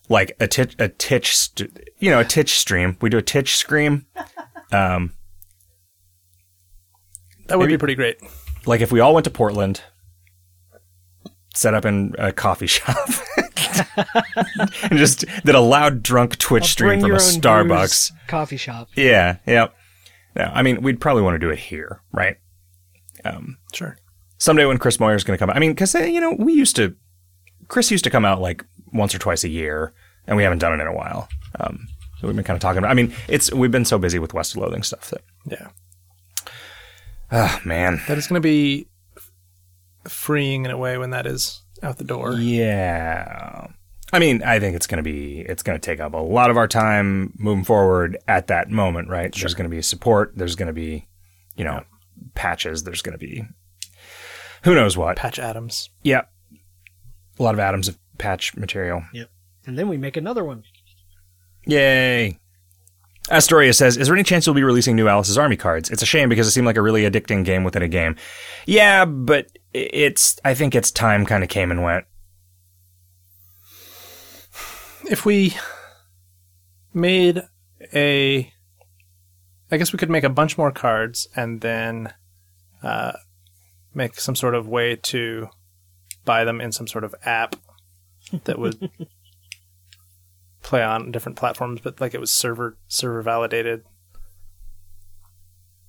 Like a titch, a titch, st- you know, a titch stream. We do a titch scream. Um, That would Maybe- be pretty great. like if we all went to Portland, set up in a coffee shop, and just did a loud drunk Twitch I'll stream from a Starbucks. coffee shop. Yeah, yeah. No, I mean, we'd probably want to do it here, right? Um, Sure. someday when Chris Moyer's going to come out. I mean, because, you know, we used to, Chris used to come out like once or twice a year, and we haven't done it in a while. Um, so we've been kind of talking about, I mean, it's, we've been so busy with West of Loathing stuff that, Yeah. Oh man. That is going to be freeing in a way when that is out the door. Yeah. I mean, I think it's going to be it's going to take up a lot of our time moving forward at that moment, right? There's going to be support, there's going to be, you know, patches, there's going to be who knows what. Patch Adams. Yeah. A lot of atoms of patch material. Yep. And then we make another one. Yay. Astoria says, Is there any chance you'll be releasing new Alice's Army cards? It's a shame because it seemed like a really addicting game within a game. Yeah, but it's, I think its time kind of came and went. If we made a, I guess we could make a bunch more cards and then uh, make some sort of way to buy them in some sort of app that would play on different platforms, but like it was server server validated.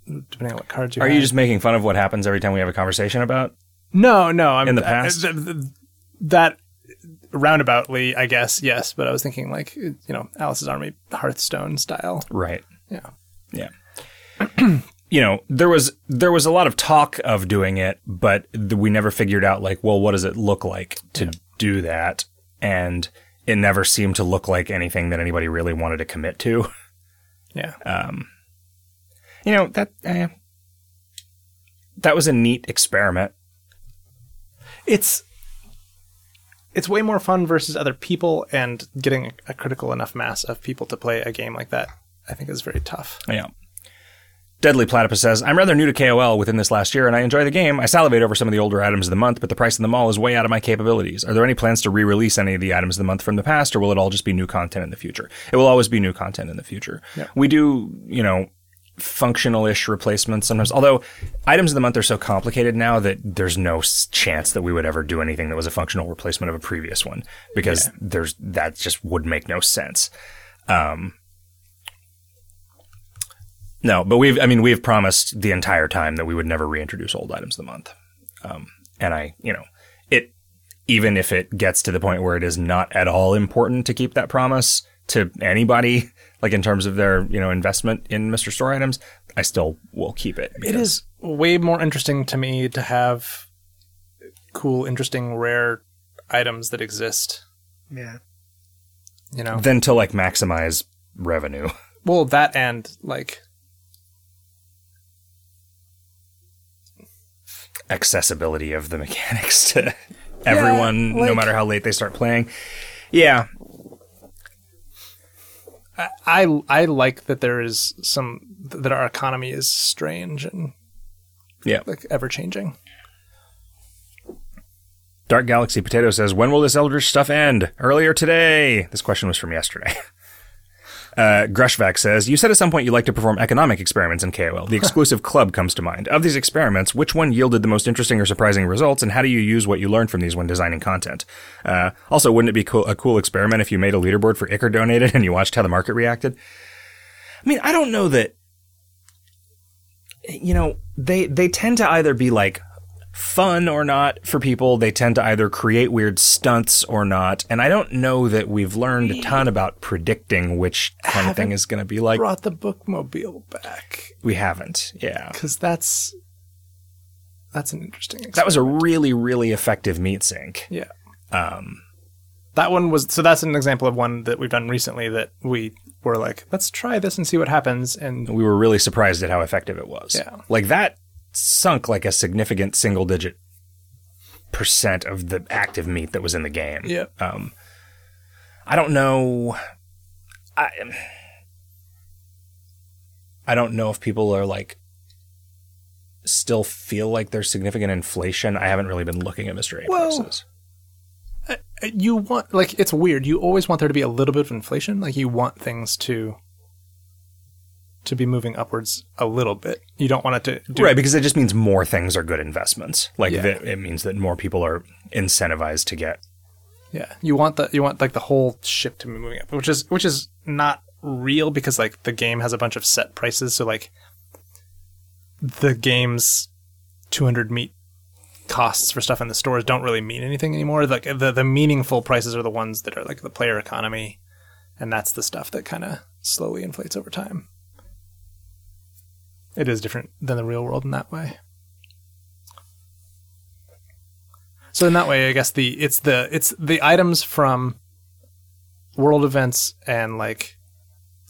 Depending on what cards you Are had. you just making fun of what happens every time we have a conversation about? No, no. I'm, In the past? th- th- that roundaboutly, I guess, yes. But I was thinking like you know Alice's Army Hearthstone style. Right. Yeah. Yeah. you know, there was there was a lot of talk of doing it, but we never figured out like, well, what does it look like to do that? And it never seemed to look like anything that anybody really wanted to commit to. Yeah. Um, You know that eh, that was a neat experiment. it's it's way more fun versus other people, and getting a critical enough mass of people to play a game like that, I think, is very tough. Yeah. Deadly Platypus says, I'm rather new to KOL within this last year and I enjoy the game. I salivate over some of the older items of the month, but the price in the mall is way out of my capabilities. Are there any plans to re-release any of the items of the month from the past or will it all just be new content in the future? It will always be new content in the future. We do, you know, functional-ish replacements sometimes, although items of the month are so complicated now that there's no chance that we would ever do anything that was a functional replacement of a previous one because there's, that just would make no sense. Um, no, but we've, I mean, we've promised the entire time that we would never reintroduce old items of the month. Um, and I, you know, it, even if it gets to the point where it is not at all important to keep that promise to anybody, like in terms of their, you know, investment in Mr. Store items, I still will keep it. It is way more interesting to me to have cool, interesting, rare items that exist. Yeah. You know, Than to like maximize revenue. well, that and like accessibility of the mechanics to everyone, no like- matter how late they start playing. Yeah, I I like that there is some that our economy is strange and yeah. like ever changing. Dark Galaxy Potato says, "When will this Eldritch stuff end? Earlier today." This question was from yesterday. Uh, Grushvac says, "You said at some point you like to perform economic experiments in KOL. The exclusive club comes to mind. Of these experiments, which one yielded the most interesting or surprising results, and how do you use what you learned from these when designing content? Uh, also, wouldn't it be cool, a cool experiment if you made a leaderboard for Icar donated and you watched how the market reacted? I mean, I don't know that. You know, they they tend to either be like fun or not for people. They tend to either create weird stunts or not. And I don't know that we've learned a ton about predicting which kind of thing is going to be like. Brought the bookmobile back We haven't. Yeah. because that's that's an interesting. That was a really, really effective meat sink. yeah. Um, That one was so. That's an example of one that we've done recently that we were like, let's try this and see what happens. And we were really surprised at how effective it was. Yeah. Like that sunk like a significant single digit percent of the active meat that was in the game. yeah, Um, I don't know. I I don't know if people are like still feel like there's significant inflation. I haven't really been looking at Mr. A Well- prices. you want like it's weird. You always want there to be a little bit of inflation. Like you want things to to be moving upwards a little bit. You don't want it to do Right, because it just means more things are good investments. Like Yeah. it means that more people are incentivized to get. Yeah, you want the you want like the whole ship to be moving up, which is which is not real because like the game has a bunch of set prices. So like the game's 200 meat costs for stuff in the stores don't really mean anything anymore. Like the the meaningful prices are the ones that are like the player economy, and that's the stuff that kind of slowly inflates over time. It is different than the real world in that way. So in that way, I guess the it's the it's the items from world events and like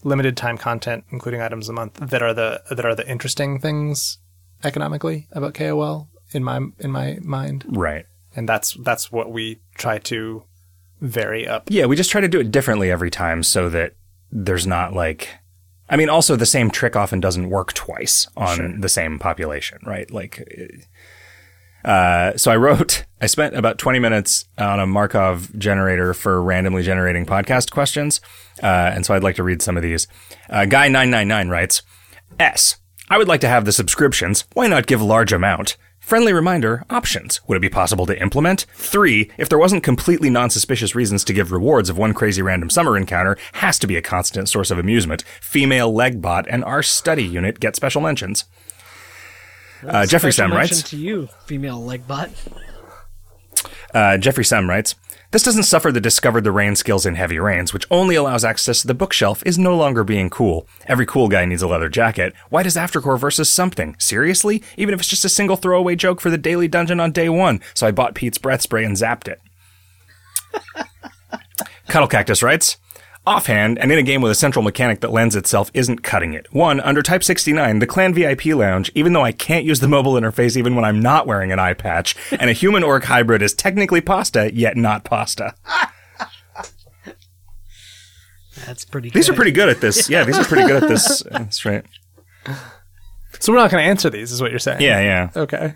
limited time content, including items a month, that are the that are the interesting things economically about KOL in my in my mind, Right. and that's that's what we try to vary up. Yeah, we just try to do it differently every time so that there's not like I mean also the same trick often doesn't work twice on the same population, right? Like uh, so I wrote I spent about 20 minutes on a Markov generator for randomly generating podcast questions. Uh, and so I'd like to read some of these. Uh, Guy 999 writes, S. I would like to have the subscriptions. Why not give a large amount? Friendly reminder, options. Would it be possible to implement? Three, if there wasn't completely non-suspicious reasons to give rewards of one crazy random summer encounter, has to be a constant source of amusement. Female leg bot and our study unit get special mentions. Uh, Jeffrey Sam writes, to you, female leg bot. uh, Jeffrey Sam writes, this doesn't suffer the discovered the rain skills in heavy rains, which only allows access to the bookshelf, is no longer being cool. Every cool guy needs a leather jacket. Why does Aftercore versus something? Seriously? Even if it's just a single throwaway joke for the daily dungeon on day one. So I bought Pete's breath spray and zapped it. Cuddle Cactus writes, Offhand, and in a game with a central mechanic that lends itself isn't cutting it. One, under Type 69, the Clan VIP Lounge, even though I can't use the mobile interface even when I'm not wearing an eye patch, and a human orc hybrid is technically pasta, yet not pasta. That's pretty. These good. are pretty good at this. Yeah, these are pretty good at this. That's right. So we're not going to answer these, is what you're saying? Yeah, yeah. Okay.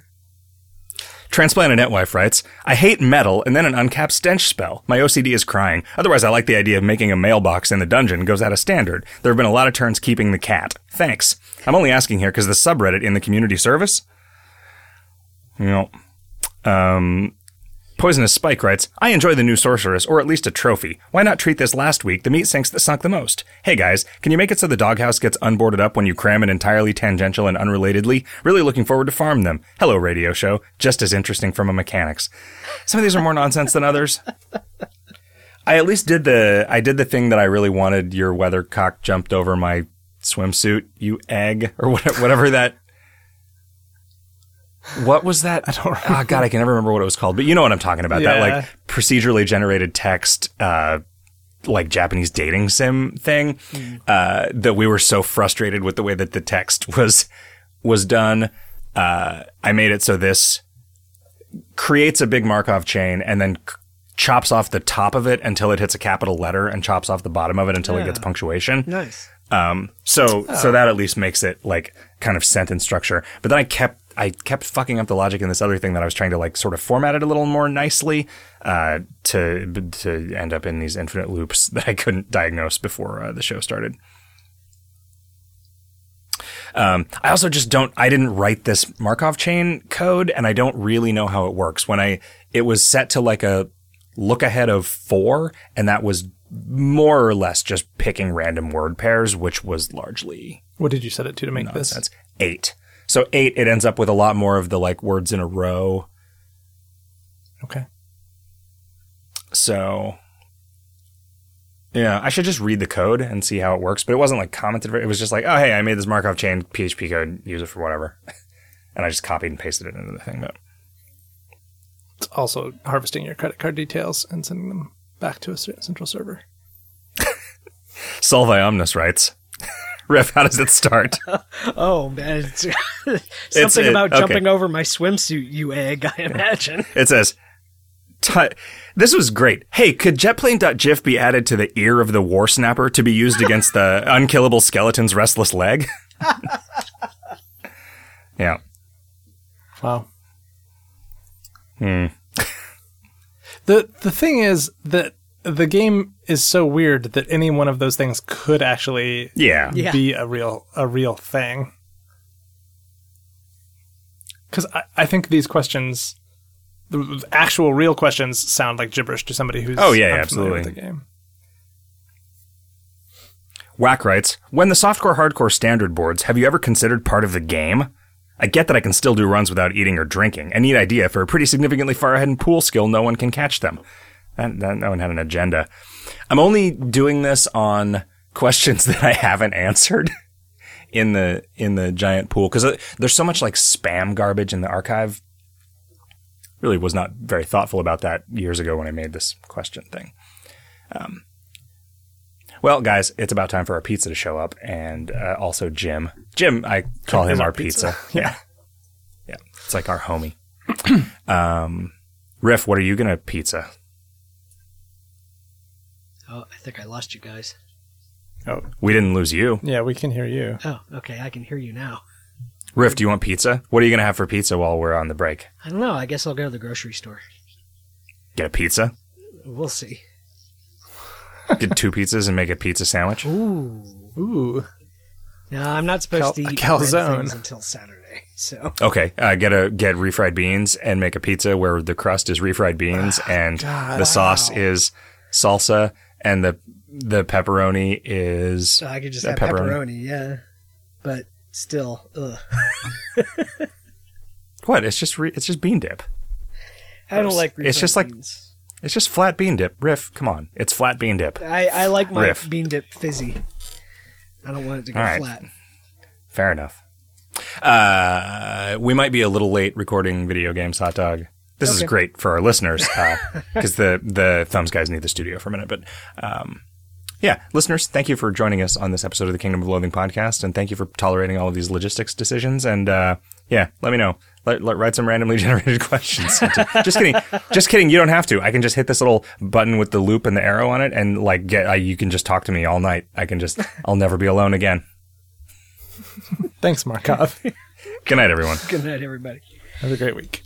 Transplanted Netwife writes, I hate metal and then an uncapped stench spell. My OCD is crying. Otherwise, I like the idea of making a mailbox in the dungeon goes out of standard. There have been a lot of turns keeping the cat. Thanks. I'm only asking here because the subreddit in the community service. You know, um, Poisonous Spike writes, I enjoy the new sorceress, or at least a trophy. Why not treat this last week the meat sinks that sunk the most? Hey guys, can you make it so the doghouse gets unboarded up when you cram it entirely tangential and unrelatedly? Really looking forward to farm them. Hello, radio show. Just as interesting from a mechanics. Some of these are more nonsense than others. I at least did the I did the thing that I really wanted. Your weathercock jumped over my swimsuit, you egg, or whatever, whatever that. What was that? I don't. Oh God, I can never remember what it was called. But you know what I'm talking about. That like procedurally generated text, uh, like Japanese dating sim thing. Uh, that we were so frustrated with the way that the text was was done. Uh, I made it so this creates a big Markov chain and then c- chops off the top of it until it hits a capital letter and chops off the bottom of it until it gets punctuation. nice. Um, so so that at least makes it like kind of sentence structure. But then I kept I kept fucking up the logic in this other thing that I was trying to like sort of format it a little more nicely uh, to to end up in these infinite loops that I couldn't diagnose before uh, the show started. Um, I also just don't. I didn't write this Markov chain code, and I don't really know how it works. When I it was set to like a look ahead of four, and that was more or less just picking random word pairs, which was largely What did you set it to to make this? nonsense. Eight. So eight, it ends up with a lot more of the like words in a row. Okay. So yeah, I should just read the code and see how it works. But it wasn't like commented. It was just like, oh hey, I made this Markov chain PHP code. Use it for whatever. and I just copied and pasted it into the thing. But It's also harvesting your credit card details and sending them back to a central server. Solvi Omnis writes, Riff, how does it start? Oh man, it's something it- about okay. jumping over my swimsuit, you egg. I imagine. It says, "Ti- "This was great. Hey, could jetplane.gif be added to the ear of the war snapper to be used against the unkillable skeleton's restless leg?" yeah. Wow. Hmm. The the thing is that the game is so weird that any one of those things could actually Yeah. Yeah. be a real a real thing. Because I, I think these questions, the the actual real questions, sound like gibberish to somebody who's Oh, yeah, yeah, with absolutely. the game. Whack writes, "When the softcore hardcore standard boards, have you ever considered part of the game?" I get that I can still do runs without eating or drinking. A neat idea for a pretty significantly far ahead in pool skill. No one can catch them. That, that, no one had an agenda. I'm only doing this on questions that I haven't answered in the in the giant pool because there's so much like spam garbage in the archive. Really was not very thoughtful about that years ago when I made this question thing. Um, well, guys, it's about time for our pizza to show up, and uh, also Jim. Jim, I call him our our pizza. Yeah, yeah, it's like our homie. um, Riff, what are you gonna pizza? Oh, I think I lost you guys. Oh, We didn't lose you. yeah, we can hear you. Oh, okay, I can hear you now. Riff, do you want pizza? What are you gonna have for pizza while we're on the break? I don't know. I guess I'll go to the grocery store. Get a pizza. We'll see. Get two pizzas and make a pizza sandwich. Ooh. Ooh, No, I'm not supposed Cal- to eat calzone. things until Saturday. So Okay, uh, get a get refried beans and make a pizza where the crust is refried beans and the sauce is salsa and the the pepperoni is so I could just have pepperoni. yeah. But still, ugh. what? It's just re- it's just bean dip. I don't like. It's just like- beans. It's just flat bean dip. Riff, come on, it's flat bean dip. I, I like my Riff. bean dip fizzy. I don't want it to go right. flat. Fair enough. Uh, we might be a little late recording video games, hot dog. This is great for our listeners because the the thumbs guys need the studio for a minute. But um, yeah, listeners, thank you for joining us on this episode of the Kingdom of Loathing podcast, and thank you for tolerating all of these logistics decisions. And uh, yeah, let me know. Let, let write some randomly generated questions. just kidding. Just kidding. You don't have to. I can just hit this little button with the loop and the arrow on it, and like get. Uh, you can just talk to me all night. I can just. I'll never be alone again. thanks, Markov. Good night, everyone. Good night, everybody. Have a great week.